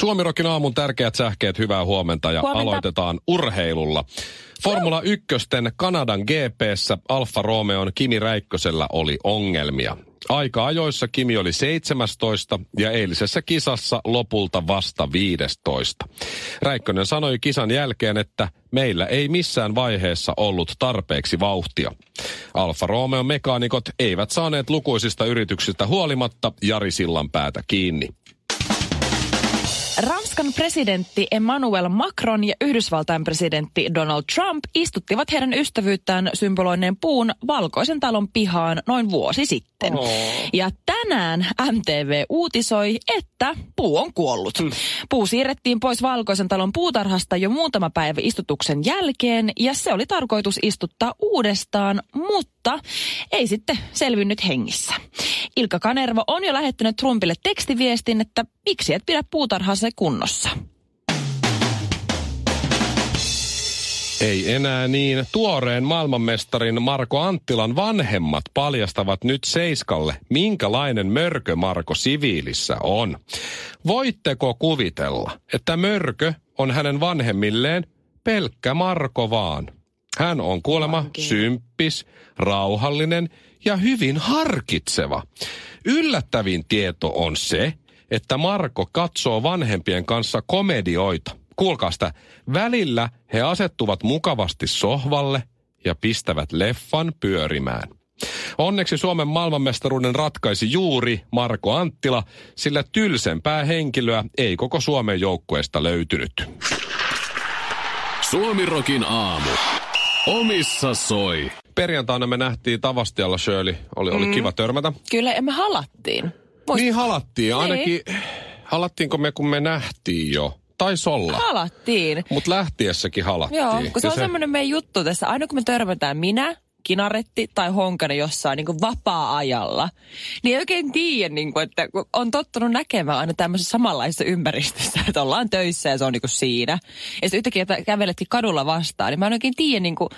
Suomirokin aamun tärkeät sähkeet, hyvää huomenta ja Huomenta. aloitetaan urheilulla. Formula 1 Kanadan GPssä Alfa Romeon Kimi Räikkösellä oli ongelmia. Aika ajoissa Kimi oli 17 ja eilisessä kisassa lopulta vasta 15. Räikkönen sanoi kisan jälkeen, että meillä ei missään vaiheessa ollut tarpeeksi vauhtia. Alfa Romeon mekaanikot eivät saaneet lukuisista yrityksistä huolimatta Jari Sillan päätä kiinni. Ranskan presidentti Emmanuel Macron ja Yhdysvaltain presidentti Donald Trump istuttivat heidän ystävyyttään symboloineen puun valkoisen talon pihaan noin vuosi sitten. Oh. Ja tänään MTV uutisoi, että puu on kuollut. Puu siirrettiin pois valkoisen talon puutarhasta jo muutama päivä istutuksen jälkeen ja se oli tarkoitus istuttaa uudestaan, mutta ei sitten selvinnyt hengissä. Ilkka Kanerva on jo lähettänyt Trumpille tekstiviestin, että miksi et pidä puutarhassa kunnossa. Ei enää niin. Tuoreen maailmanmestarin Marko Anttilan vanhemmat paljastavat nyt Seiskalle, minkälainen mörkö Marko siviilissä on. Voitteko kuvitella, että mörkö on hänen vanhemmilleen pelkkä Marko vaan? Hän on kuolema Oikein. symppis, rauhallinen ja hyvin harkitseva. Yllättävin tieto on se, että Marko katsoo vanhempien kanssa komedioita. Kuulkaa sitä. Välillä he asettuvat mukavasti sohvalle ja pistävät leffan pyörimään. Onneksi Suomen maailmanmestaruuden ratkaisi juuri Marko Anttila, sillä tylsempää henkilöä ei koko Suomen joukkueesta löytynyt. Suomirokin aamu. Omissa soi. Perjantaina me nähtiin Tavastialla Shirley. Oli, oli kiva törmätä. Kyllä, emme halattiin. Muist- Niin halattiin. Niin. Ainakin halattiinko me, kun me nähtiin jo. Taisi olla. Halattiin. Mutta lähtiessäkin halattiin. Joo, kun se Ja on semmoinen meidän juttu tässä. Aina kun me törmätään minä, Kinaretti tai Honkanen jossain niin kuin vapaa-ajalla, niin ei oikein tiedä, niin kuin, että on tottunut näkemään aina tämmöisessä samanlaisessa ympäristössä, että ollaan töissä ja se on niin kuin siinä. Ja sitten yhtäkkiä että käveletkin kadulla vastaan, niin mä en oikein tiedä, niin kuin,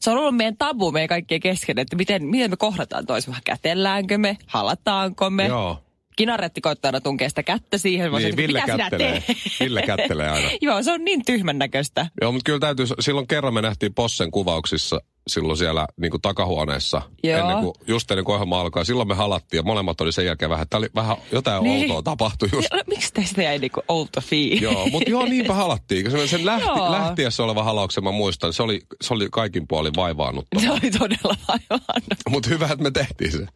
se on ollut meidän tabu meidän kaikkien kesken, että miten, miten me kohdataan toisen. Kätelläänkö me, halataanko me. Joo. Kinaretti koittaa aina tunkea sitä kättä siihen. Niin, Ville mitä sinä kättelee. teet? Ville kättelee aina. Joo, se on niin tyhmän näköistä. Joo, mutta kyllä täytyy, silloin kerran me nähtiin Possen kuvauksissa silloin siellä niin kuin takahuoneessa, Joo. ennen kuin, just ennen kuin ohjelma alkaa. Silloin me halattiin ja molemmat oli sen jälkeen vähän, tää oli vähän jotain Niin. outoa tapahtui just. No, miksi teistä jäi niinku outo fiilis? Joo, mutta joo, niinpä halattiin. Sen, sen lähti, Joo. lähtiessä oleva halauksen mä muistan, se oli, se oli kaikin puolin vaivaannuttava. Se oli todella aivan. Mutta hyvä, että me tehtiin se.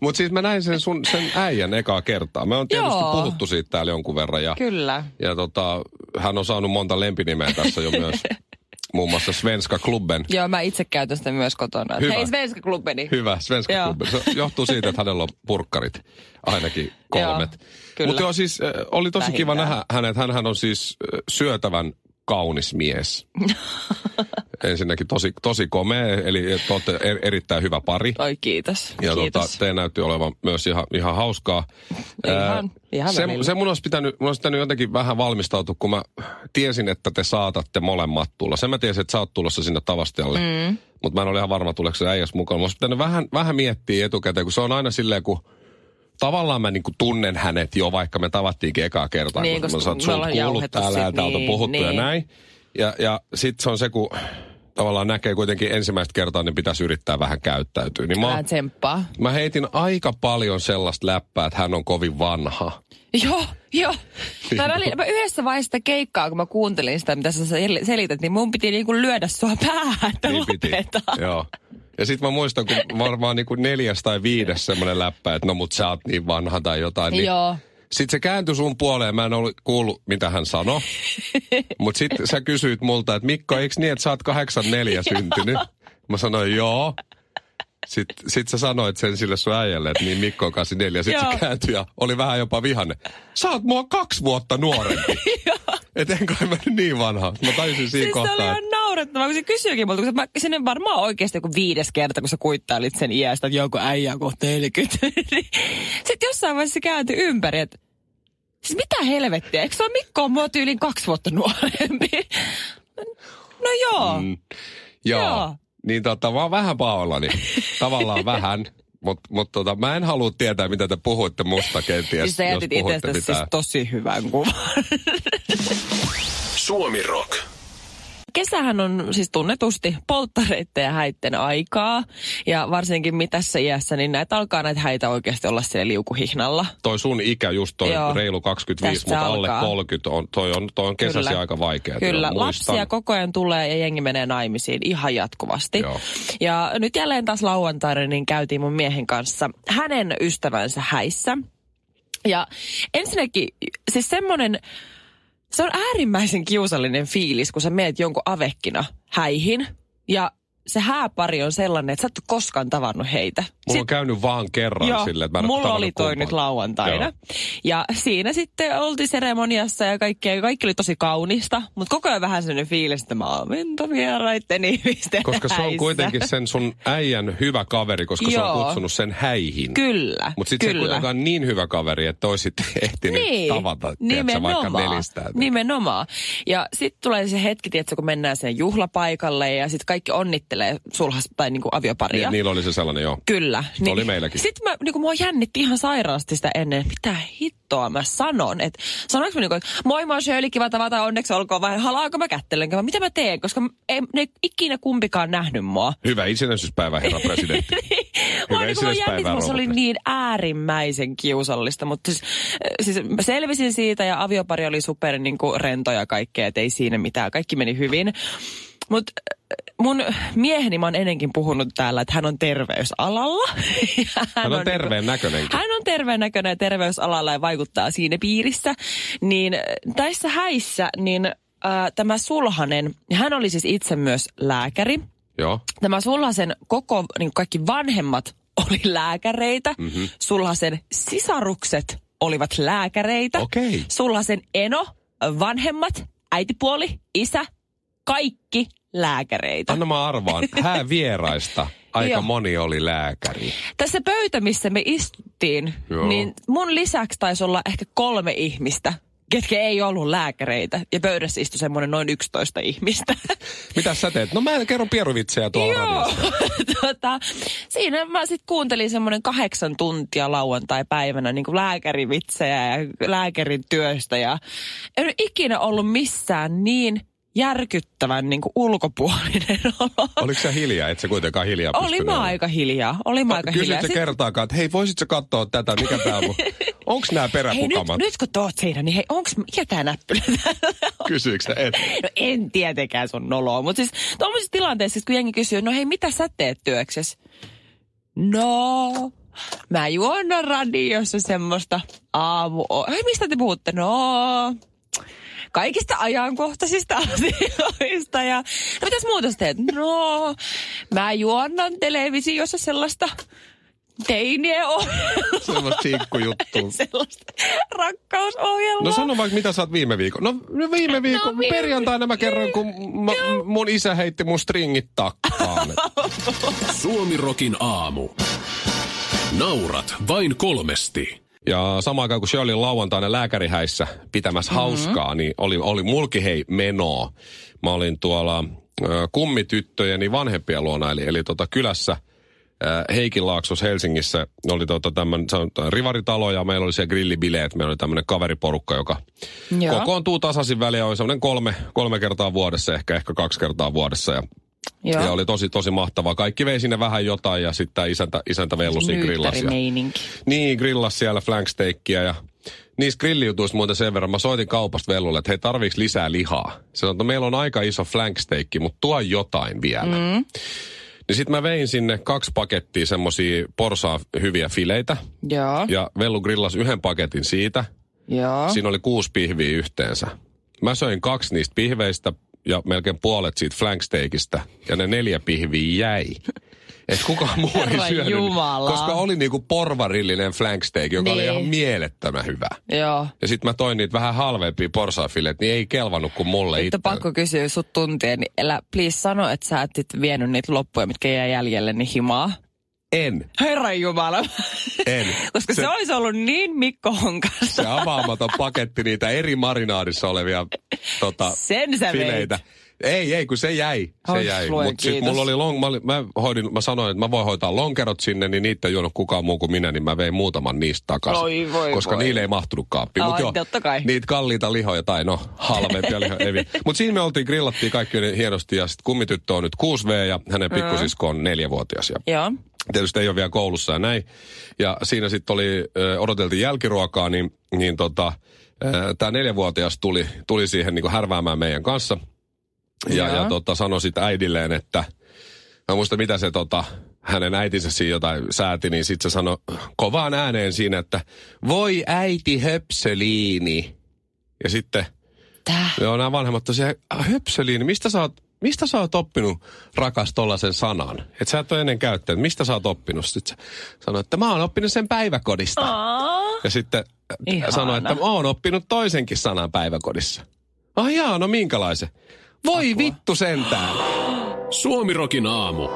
Mutta siis mä näin sen sun sen äijän ekaa kertaa. Me on tietysti Joo. puhuttu siitä täällä jonkun verran. Ja, Kyllä. ja tota, hän on saanut monta lempinimeä tässä jo myös. Muun muassa Svenska Klubben. Joo, mä itse käytän sitä myös kotona. Hyvä. Hei Svenska klubbeni. Hyvä, Svenska Joo. Klubben. Se johtuu siitä, että hänellä on purkkarit. Ainakin kolmet. Mutta joo, siis äh, oli tosi kiva Vähintään. nähdä hänet. Hänhän on siis äh, syötävän kaunis mies. Ensinnäkin tosi, tosi komea, eli te olette er, erittäin hyvä pari. Oi kiitos. Ja tota, kiitos. te näytti olevan myös ihan, ihan hauskaa. Ihan- Ää, ihan se, välillä. se mun olisi, pitänyt, mun olisi pitänyt jotenkin vähän valmistautua, kun mä tiesin, että te saatatte molemmat tulla. Sen mä tiesin, että sä oot tulossa sinne Tavastialle. Mm. Mutta mä en ole ihan varma, tuleeko se äijäs mukaan. Mä olisi pitänyt vähän, vähän miettiä etukäteen, kun se on aina silleen, kun tavallaan mä niinku tunnen hänet jo, vaikka me tavattiinkin ekaa kertaa. Niin, kun koska mä sanoin, me että oot kuullut täällä ja täältä on niin, puhuttu ja niin. näin. Ja, ja sitten se on se, kun tavallaan näkee kuitenkin ensimmäistä kertaa, niin pitäisi yrittää vähän käyttäytyä. Niin mä, tsemppaa. Mä heitin aika paljon sellaista läppää, että hän on kovin vanha. Joo, joo. Mä, välillä, mä yhdessä vaiheessa sitä keikkaa, kun mä kuuntelin sitä, mitä sä sel- selität, niin mun piti niinku lyödä sua päähän, että Niin piti. lopeta. Joo. Ja sitten mä muistan, kun varmaan niin kuin neljäs tai viides semmoinen läppä, että no mut sä oot niin vanha tai jotain. Niin Joo. Sitten se kääntyi sun puoleen, mä en ollut kuullut, mitä hän sanoi. Mutta sitten sä kysyit multa, että Mikko, eikö niin, että sä oot 84 syntynyt? Mä sanoin, joo. Sitten sit sä sanoit sen sille sun äijälle, että niin Mikko on 84. Sitten se kääntyi ja oli vähän jopa vihanne. Sä oot mua kaksi vuotta nuorempi. Et en kai mä niin vanha. Mä tajusin siinä Siis se oli kohtaa. ihan naurettavaa, kun se kysyykin multa, kun mä, sinne varmaan oikeasti joku viides kerta, kun sä kuittailit sen iästä, että joku äijä on kohta 40. Sitten jossain vaiheessa se kääntyi ympäri, että siis mitä helvettiä, eikö se ole Mikko on mua tyyliin kaksi vuotta nuorempi? No joo. Mm. Joo. Joo. Niin tota, mä oon vähän pahoillani. Tavallaan vähän. Mutta mut tota, mä en halua tietää, mitä te puhuitte musta kenties, Siis sä jos jätit puhuitte itsestäsi mitään. siis tosi hyvän kuvan. Suomi Rock. Kesähän on siis tunnetusti polttareitten ja häitten aikaa. Ja varsinkin mitä tässä iässä, niin näitä alkaa näitä häitä oikeasti olla siellä liukuhihnalla. Toi sun ikä just toi Joo. reilu 25, Tästä mutta alle alkaa. 30 on, toi on, toi on kesäsi Kyllä. aika vaikea. Kyllä, Muistan. lapsia koko ajan tulee ja jengi menee naimisiin ihan jatkuvasti. Joo. Ja nyt jälleen taas lauantaina niin käytiin mun miehen kanssa hänen ystävänsä häissä. Ja ensinnäkin siis semmoinen, se on äärimmäisen kiusallinen fiilis, kun sä meet jonkun avekkina häihin ja se hääpari on sellainen, että sä et ole koskaan tavannut heitä. Mulla on käynyt vaan kerran Joo, silleen, että mä en mulla oli toi kumpaakaan. nyt lauantaina. Joo. Ja siinä sitten oltiin seremoniassa ja kaikkea, kaikki oli tosi kaunista, mutta koko ajan vähän sellainen fiilis, että mä oon mentovieraitten ihmisten Koska se on häissä. kuitenkin sen sun äijän hyvä kaveri, koska se on Joo. kutsunut sen häihin. Kyllä, Mutta sitten se kuitenkaan niin hyvä kaveri, että oisit ehtinyt niin, tavata, tiedätkö, vaikka nelistään. Nimenomaan. Ja sitten tulee se hetki, tiedätkö, kun mennään sen juhlapaikalle ja sitten kaikki onnittelee sulhas tai niinku avioparia. Ni, niillä oli se sellainen, joo. Kyllä. Niin Oli meilläkin. Sitten mä, niinku, mua jännitti ihan sairaasti sitä ennen, mitä hittoa mä sanon. Että sanoinko mä niinku, että moi mä oon Shirley, kiva tavata, onneksi olkoon, vai halaanko mä kättelenkö, mitä mä teen, koska ei, ne ei ikinä kumpikaan nähnyt mua. Hyvä itsenäisyyspäivä, herra presidentti. Mua Hyvä jännitti, musta se oli niin äärimmäisen kiusallista, mutta siis, äh, siis mä selvisin siitä ja aviopari oli super niinku, rento ja kaikkea, että ei siinä mitään, kaikki meni hyvin. Mutta mun mieheni, mä oon ennenkin puhunut täällä, että hän on terveysalalla. Ja Hän on niinku- terveen näköinenkin. hän on terveen näköinen ja terveysalalla ja vaikuttaa siinä piirissä. Niin äh, tässä häissä, niin äh, tämä Sulhanen, hän oli siis itse myös lääkäri. Joo. Tämä Sulhasen koko, niin kaikki vanhemmat oli lääkäreitä. Mhm. Mm-hmm. Sulhasen sisarukset olivat lääkäreitä. Okei. Sulhasen eno, vanhemmat, äitipuoli, isä, kaikki lääkäreitä. Anna mä arvaan. Hää vieraista. Aika moni oli lääkäri. Tässä pöytä, missä me istuttiin, Joo. niin mun lisäksi taisi olla ehkä kolme ihmistä, ketkä ei ollut lääkäreitä. Ja pöydässä istui semmoinen noin 11 ihmistä. Mitä sä teet? No mä kerron pieruvitsejä tuolla Joo. tota, siinä mä sitten kuuntelin semmoinen kahdeksan tuntia lauantai-päivänä niin kuin lääkärivitsejä ja lääkärin työstä. Ja en ole ikinä ollut missään niin järkyttävän niin kuin ulkopuolinen olo. Oliko sä hiljaa? Et sä kuitenkaan hiljaa Oli mä olemaan? aika hiljaa. Oli mä aika hiljaa. Kysytkö Sit- kertaakaan, että hei, voisit sä katsoa tätä, mikä tää on? Onks nää Hei, nyt, peräpukamat? nyt kun tuot siinä, niin hei, onks, mikä tää näppylä? Kysyykö? Et. No en tietenkään sun noloa, mutta siis tuommoisissa tilanteissa, siis kun jengi kysyy, no hei, mitä sä teet työksessä? No, mä juon radiossa semmoista aamu... Hei, mistä te puhutte? No, kaikista ajankohtaisista asioista ja... No mitäs muuta sä teet? No, mä juonnan televisiossa sellaista teinien ohjelmaa. Semmoista siikkujuttua. sellaista rakkausohjelmaa. No sano vaikka, mitä sä oot viime viikon. No no viime viikon, No, viime- perjantaina mä kerron, kun mä, mun isä heitti mun stringit takkaan. Suomi Rockin aamu. Naurat vain kolmesti. Ja samaan aikaan kun Shirley oli lauantaina lääkärihäissä pitämässä Mhm. mm-hmm. hauskaa, niin oli, oli mulki hei menoa. Mä olin tuolla ö, kummityttöjeni vanhempien luona, eli, eli tota kylässä Heikinlaaksossa Helsingissä oli tota tämmönen, sanotaan, rivaritalo ja meillä oli siellä grillibileet. Meillä oli tämmöinen kaveriporukka, joka Joo. kokoontuu tasaisin väliä. Oli semmoinen kolme, kolme kertaa vuodessa, ehkä, ehkä kaksi kertaa vuodessa. Ja Joo. Ja oli tosi, tosi mahtavaa. Kaikki vei sinne vähän jotain ja sitten isäntä, isäntä vellu siinä grillasi. Ja, niin, grillas siellä flanksteikkiä ja niissä grillijutuissa muuten sen verran. Mä soitin kaupasta vellulle, että hei tarviiks lisää lihaa. Se sanoi, että no, meillä on aika iso flanksteikki, mutta tuo jotain vielä. Mm. Niin sit mä vein sinne kaksi pakettia semmosia porsaa hyviä fileitä. Joo, Ja Vellu grillas yhden paketin siitä. joo. Siinä oli kuusi pihviä yhteensä. Mä söin kaksi niistä pihveistä ja melkein puolet siitä flanksteikistä. Ja ne neljä pihviä jäi. Että kukaan muu ei syönyt. Jumala. Koska oli niinku porvarillinen flank steak, joka oli Niin. ihan mielettömän hyvä. Joo. Ja sitten mä toin niitä vähän halvempia porsafilet, niin ei kelvannut kuin mulle itse. pakko kysyä sut tuntien, niin älä please sano, että sä et vienyt niitä loppuja, mitkä jää jäljelle, niin himaa. En, Herran Jumala. en. Koska se, se olisi ollut niin Mikko Honkasta. se avaamaton paketti niitä eri marinaadissa olevia tota, Sen sä fileitä. Ei, ei, kun se jäi. Se Oi, jäi. Mutta sitten mulla oli long, mä, mä, hoidin, mä sanoin, että mä voin hoitaa lonkerot sinne, niin niitä ei juonut kukaan muu kuin minä, niin mä vein muutaman niistä takaisin. Oi, voi, koska voi. niille ei mahtunut kaappiin. Ai, Mut joo, totta kai. Niitä kalliita lihoja, tai no, halvempia lihoja. Mutta siinä me oltiin, grillattiin kaikki hienosti, ja sitten kummityttö on nyt 6V, ja hänen pikkusisko on neljävuotias. Ja Joo. tietysti ei ole vielä koulussa ja näin. Ja siinä sitten oli, odoteltiin jälkiruokaa, niin, niin tota, tämä neljävuotias tuli, tuli siihen niin härväämään meidän kanssa. Ja, ja tota, sanoi sitten äidilleen, että, mä muistan mitä se tota, hänen äitinsä siinä jotain sääti, niin sitten se sanoi kovaan ääneen siinä, että voi äiti höpsöliini. Ja sitten Tää. Joo, nämä vanhemmat tosiaan, "Ah, höpsöliini, mistä sä oot, mistä sä oot oppinut rakas tollasen sanan? Että sä et ole ennen käyttänyt, mistä sä oot oppinut? Sitten sanoi, että mä oon oppinut sen päiväkodista. Aa. Ja sitten Ihana. sanoi, että mä oon oppinut toisenkin sanan päiväkodissa. Ah jaa, no minkälaisen? Voi Apua. vittu sentään. Suomirokin aamu.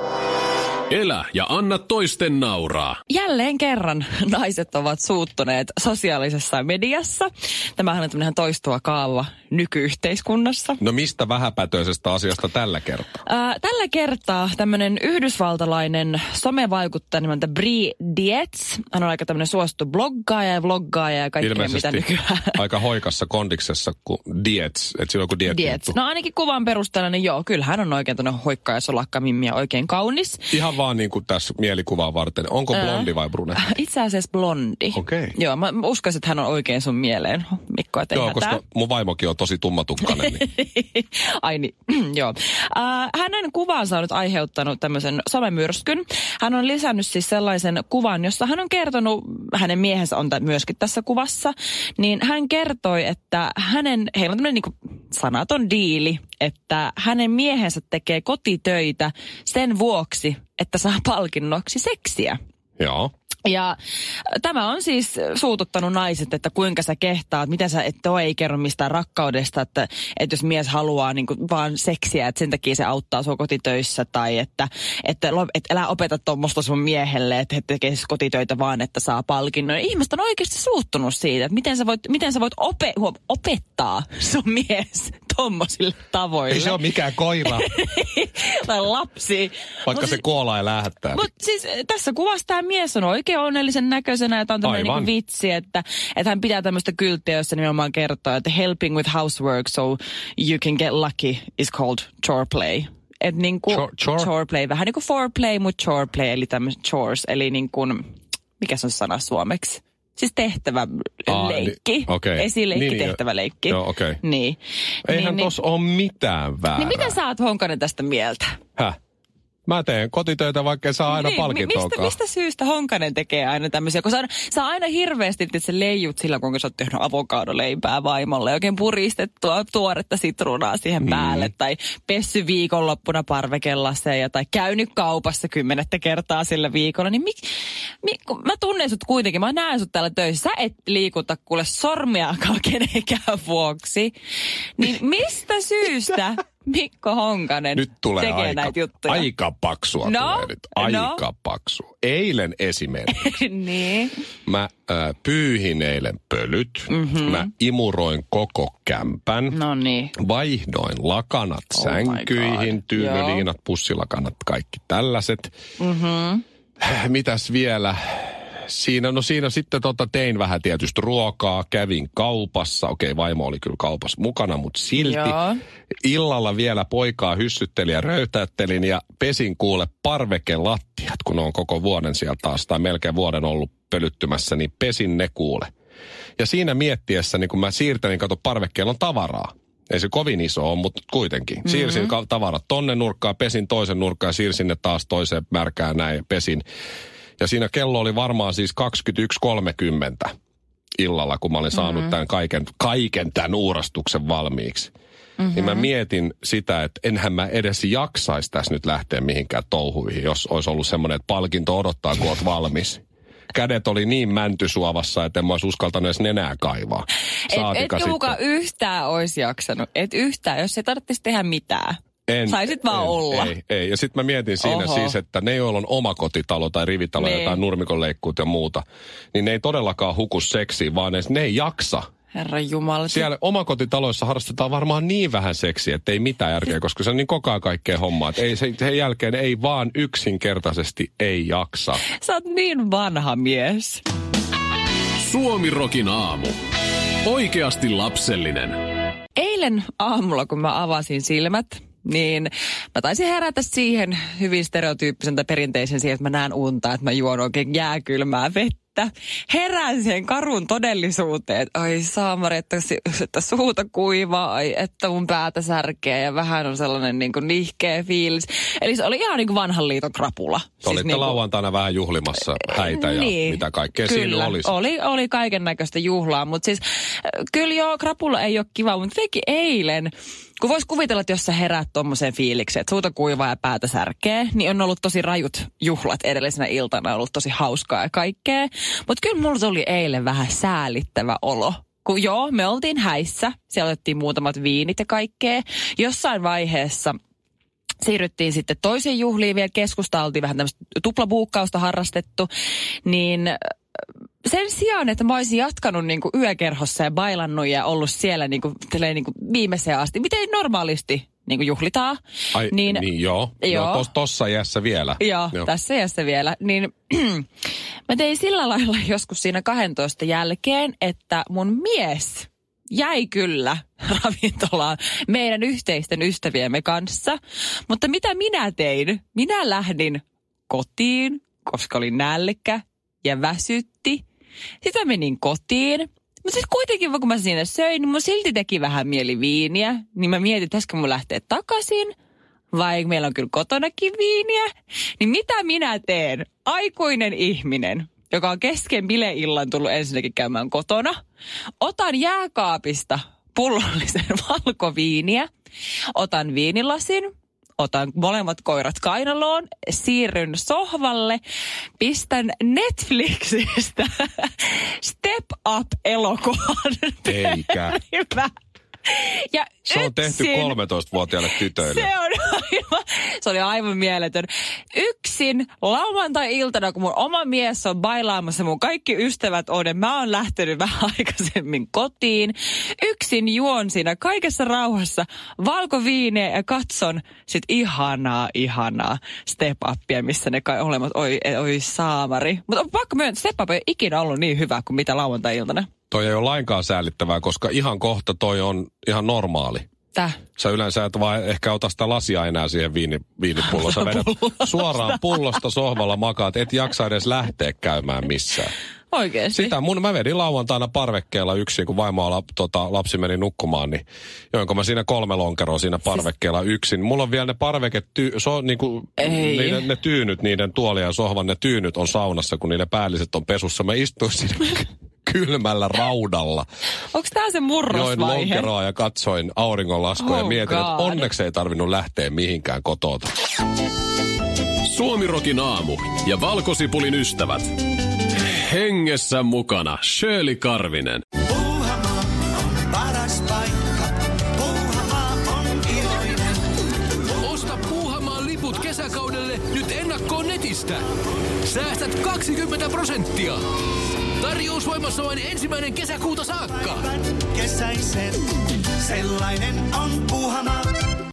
Elä ja anna toisten nauraa. Jälleen kerran naiset ovat suuttuneet sosiaalisessa mediassa. Tämähän on tämmöinen toistuva kaava nykyyhteiskunnassa. No mistä vähäpätöisestä asiasta tällä kertaa? Ää, tällä kertaa tämmöinen yhdysvaltalainen somevaikuttaja nimeltä Brie Dietz. Hän on aika tämmöinen suosittu bloggaaja ja vloggaaja ja kaikkea mitä nykyään. aika hoikassa kondiksessa kuin diets, että silloin kun diet Dietz. No ainakin kuvan perusteella, niin joo, kyllä hän on oikein tuonne hoikka ja solakka mimmi ja oikein kaunis. Ihan vaan niin kuin tässä mielikuvaa varten. Onko blondi vai brunetti? Itse asiassa blondi. Okei. Joo, mä uskoisin, että hän on oikein sun mieleen, Mikko, että Joo, hätää. koska mun vaimokin on tosi tummatukkainen. Niin. Ai niin, joo. Äh, hänen kuvansa on nyt aiheuttanut tämmöisen somemyrskyn. Hän on lisännyt siis sellaisen kuvan, jossa hän on kertonut, hänen miehensä on tä- myöskin tässä kuvassa, niin hän kertoi, että hänen, heillä on tämmöinen niin sanaton diili, että hänen miehensä tekee kotitöitä sen vuoksi, että saa palkinnoksi seksiä. Joo. Ja tämä on siis suututtanut naiset, että kuinka sä kehtaat, mitä sä et ole, ei kerro mistään rakkaudesta, että, että jos mies haluaa niin vaan seksiä, että sen takia se auttaa sua kotitöissä, tai että, että, että älä opeta tuommoista sun miehelle, että he tekee siis kotitöitä vaan, että saa palkinnon. Ihmiset on oikeasti suuttunut siitä, että miten sä voit, miten sä voit ope, huom, opettaa sun mies tommosille tavoille. Ei se ole mikään koira, tai lapsi. vaikka Mut se kuolaa ja lähettää. mutta siis eh, tässä kuvassa tämä mies on oikein onnellisen näköisenä, että on tämmöinen niinku vitsi, että, että hän pitää tämmöistä kylttiä, jossa nimenomaan kertoo, että helping with housework so you can get lucky is called chore play. Et niinku, Chore- chore? chore play, vähän niin kuin foreplay, mutta chore play, eli tämmöiset chores, eli niin kuin, mikä se on sana suomeksi? Siis tehtävä Aa, leikki. niin, okei. Esileikki, Niin, niin, tehtävä leikki. joo, okei. Niin. Eihän niin, tos ole mitään väärää. niin, niin mitä sä oot Honkanen tästä mieltä? Häh? Mä teen kotitöitä, vaikka saa aina Niin, palkintoakaan. mistä, mistä syystä Honkanen tekee aina tämmöisiä? Kun sä, aina- sä aina hirveästi että se leijut sillä, kun sä oot tehnyt avokadoleipää vaimolle. Oikein puristettua tuoretta sitruunaa siihen Mm. päälle. Tai pessy viikonloppuna parvekellaseen tai käynyt kaupassa kymmenettä kertaa sillä viikolla. Niin mik, mi, kun mä tunnen sut kuitenkin. Mä näen sut täällä töissä. Sä et liikuta kuule sormiakaan kenenkään vuoksi. Niin mistä syystä Mikko Honkanen Nyt tulee tekee aika, näitä juttuja? aika paksua No, tulee nyt. no. Aika paksua. Eilen esimerkiksi. niin. Mä äh, pyyhin eilen pölyt. Mm-hmm. Mä imuroin koko kämpän. No niin. Vaihdoin lakanat Oh sänkyihin, God. tyyneliinat, pussilakanat, kaikki tällaiset. Mm-hmm. Mitäs vielä? Siinä, no siinä sitten tota, tein vähän tietysti ruokaa, kävin kaupassa. Okei, vaimo oli kyllä kaupassa mukana, mutta silti. Joo. Illalla vielä poikaa hyssyttelin ja röytäyttelin ja pesin kuule parvekelattiat, kun on koko vuoden sieltä taas, tai melkein vuoden ollut pölyttymässä, niin pesin ne kuule. Ja siinä miettiessä, niin kun mä siirtelin, kato parvekkeella on tavaraa. Ei se kovin iso ole, mutta kuitenkin. Mm-hmm. Siirsin ka- tavarat tonne nurkkaan, pesin toisen nurkkaan ja siirsin ne taas toiseen märkään näin ja pesin. Ja siinä kello oli varmaan siis 21.30 illalla, kun mä olin saanut mm-hmm. tämän kaiken, kaiken tämän uurastuksen valmiiksi. mm-hmm. niin mä mietin sitä, että enhän mä edes jaksaisi tässä nyt lähteä mihinkään touhuihin, jos olisi ollut semmoinen, että palkinto odottaa, kun oot valmis. Kädet oli niin mäntysuovassa, että en mä olisi uskaltanut edes nenää kaivaa. Et, Saatika etkö mukaan yhtään olisi jaksanut. Et yhtään, jos ei tarvitsisi tehdä mitään. En, Saisit vaan en, olla. Ei, ei. Ja sitten mä mietin siinä Oho. siis, että ne, joilla on omakotitalo tai rivitalo Niin. tai nurmikonleikkuut ja muuta, niin ne ei todellakaan huku seksiin, vaan ne, ne ei jaksa. Herra Jumala. Siellä omakotitaloissa harrastetaan varmaan niin vähän seksiä, että ei mitään järkeä, koska se on niin koko ajan kaikkea hommaa. Että ei, se, sen jälkeen ei vaan yksinkertaisesti ei jaksa. Sä oot niin vanha mies. Suomirokin aamu. Oikeasti lapsellinen. Eilen aamulla, kun mä avasin silmät, niin mä taisin herätä siihen hyvin stereotyyppisen tai perinteisen siihen, että mä näen unta, että mä juon oikein jääkylmää vettä. Herään siihen karun todellisuuteen, että ai saamari, että, että suuta kuivaa, ai että mun päätä särkee ja vähän on sellainen niin kuin nihkeä fiilis. Eli se oli ihan niin kuin vanhan liiton krapula. Siis Olitte niin kuin- lauantaina vähän juhlimassa häitä ja mitä kaikkea kyllä, siinä olisi. Oli, oli kaiken näköistä juhlaa, mutta siis äh, kyllä joo, krapulla ei ole kiva, mutta jotenkin eilen, kun vois kuvitella, että jos sä heräät tommoseen fiilikseen, että suuta kuivaa ja päätä särkee, niin on ollut tosi rajut juhlat edellisenä iltana, on ollut tosi hauskaa ja kaikkea. Mutta kyllä mulla oli eilen vähän säälittävä olo. Kun joo, me oltiin häissä, siellä otettiin muutamat viinit ja kaikkea. Jossain vaiheessa siirryttiin sitten toiseen juhliin vielä keskusta, oltiin vähän tämmöistä tuplabuukkausta harrastettu, niin äh, sen sijaan, että mä olisin jatkanut niin kuin yökerhossa ja bailannut ja ollut siellä niin kuin, niin kuin viimeiseen asti, miten normaalisti niin kuin juhlitaan. Ai, niin, niin joo. Joo. joo tos, tossa iässä vielä. Joo, joo. tässä iässä vielä. Niin mä tein sillä lailla joskus siinä 12 jälkeen, että mun mies jäi kyllä ravintolaan meidän yhteisten ystäviemme kanssa. Mutta mitä minä tein? Minä lähdin kotiin, koska oli nälkä ja väsytti. Sitten mä menin kotiin. Mutta sitten kuitenkin, kun mä siinä söin, niin mun silti teki vähän mieli viiniä. Niin mä mietin, pitäisikö mun lähteä takaisin vai meillä on kyllä kotonakin viiniä, niin mitä minä teen? Aikuinen ihminen, joka on kesken bileillan tullut ensinnäkin käymään kotona. Otan jääkaapista pullollisen valkoviiniä, otan viinilasin, otan molemmat koirat kainaloon, siirryn sohvalle, pistän Netflixistä Step Up-elokuvan. Eikä. Ja Se on tehty yksin- 13-vuotiaille tytöille. se, on aivan, se oli aivan mieletön. Yksin lauantai-iltana, kun mun oma mies on bailaamassa, mun kaikki ystävät on, ja mä oon lähtenyt vähän aikaisemmin kotiin. Yksin juon siinä kaikessa rauhassa valkoviineä ja katson sit ihanaa, ihanaa step upia, missä ne kai olemat, oi, oi saamari. Mutta on pakko myöntää, step up ei ikinä ollut niin hyvä kuin mitä lauantai-iltana. Toi ei ole lainkaan säälittävää, koska ihan kohta toi on ihan normaali. Tää. Sä yleensä et vaan ehkä ota sitä lasia enää siihen viini, viinipulloon. Sä vedät suoraan pullosta sohvalla makaat, et jaksa edes lähteä käymään missään. Oikeesti. Sitä mun, mä vedin lauantaina parvekkeella yksin, kun vaimo lap, tota, lapsi meni nukkumaan, niin joinko mä siinä kolme lonkeroa siinä parvekkeella yksin. Mulla on vielä ne parveket, ty, so, niinku, niiden, ne tyynyt, niiden tuolien ja sohvan, ne tyynyt on saunassa, kun niiden päälliset on pesussa. Mä istuin siinä kylmällä raudalla. Onko tää se Join murrosvaihe? lonkeroa ja katsoin auringonlaskua ja Oh mietin, että God. onneksi ei tarvinnut lähteä mihinkään kotota. Suomirokin aamu ja valkosipulin ystävät. Hengessä mukana Shirley Karvinen. Puuhamaa on paras paikka. Puuhamaa on iloinen. Osta Puuhamaan liput kesäkaudelle nyt ennakkoon netistä. Säästät 20 prosenttia. Tarjous voimassa vain ensimmäinen kesäkuuta saakka. Kesäisen. Sellainen on Puuhamaa.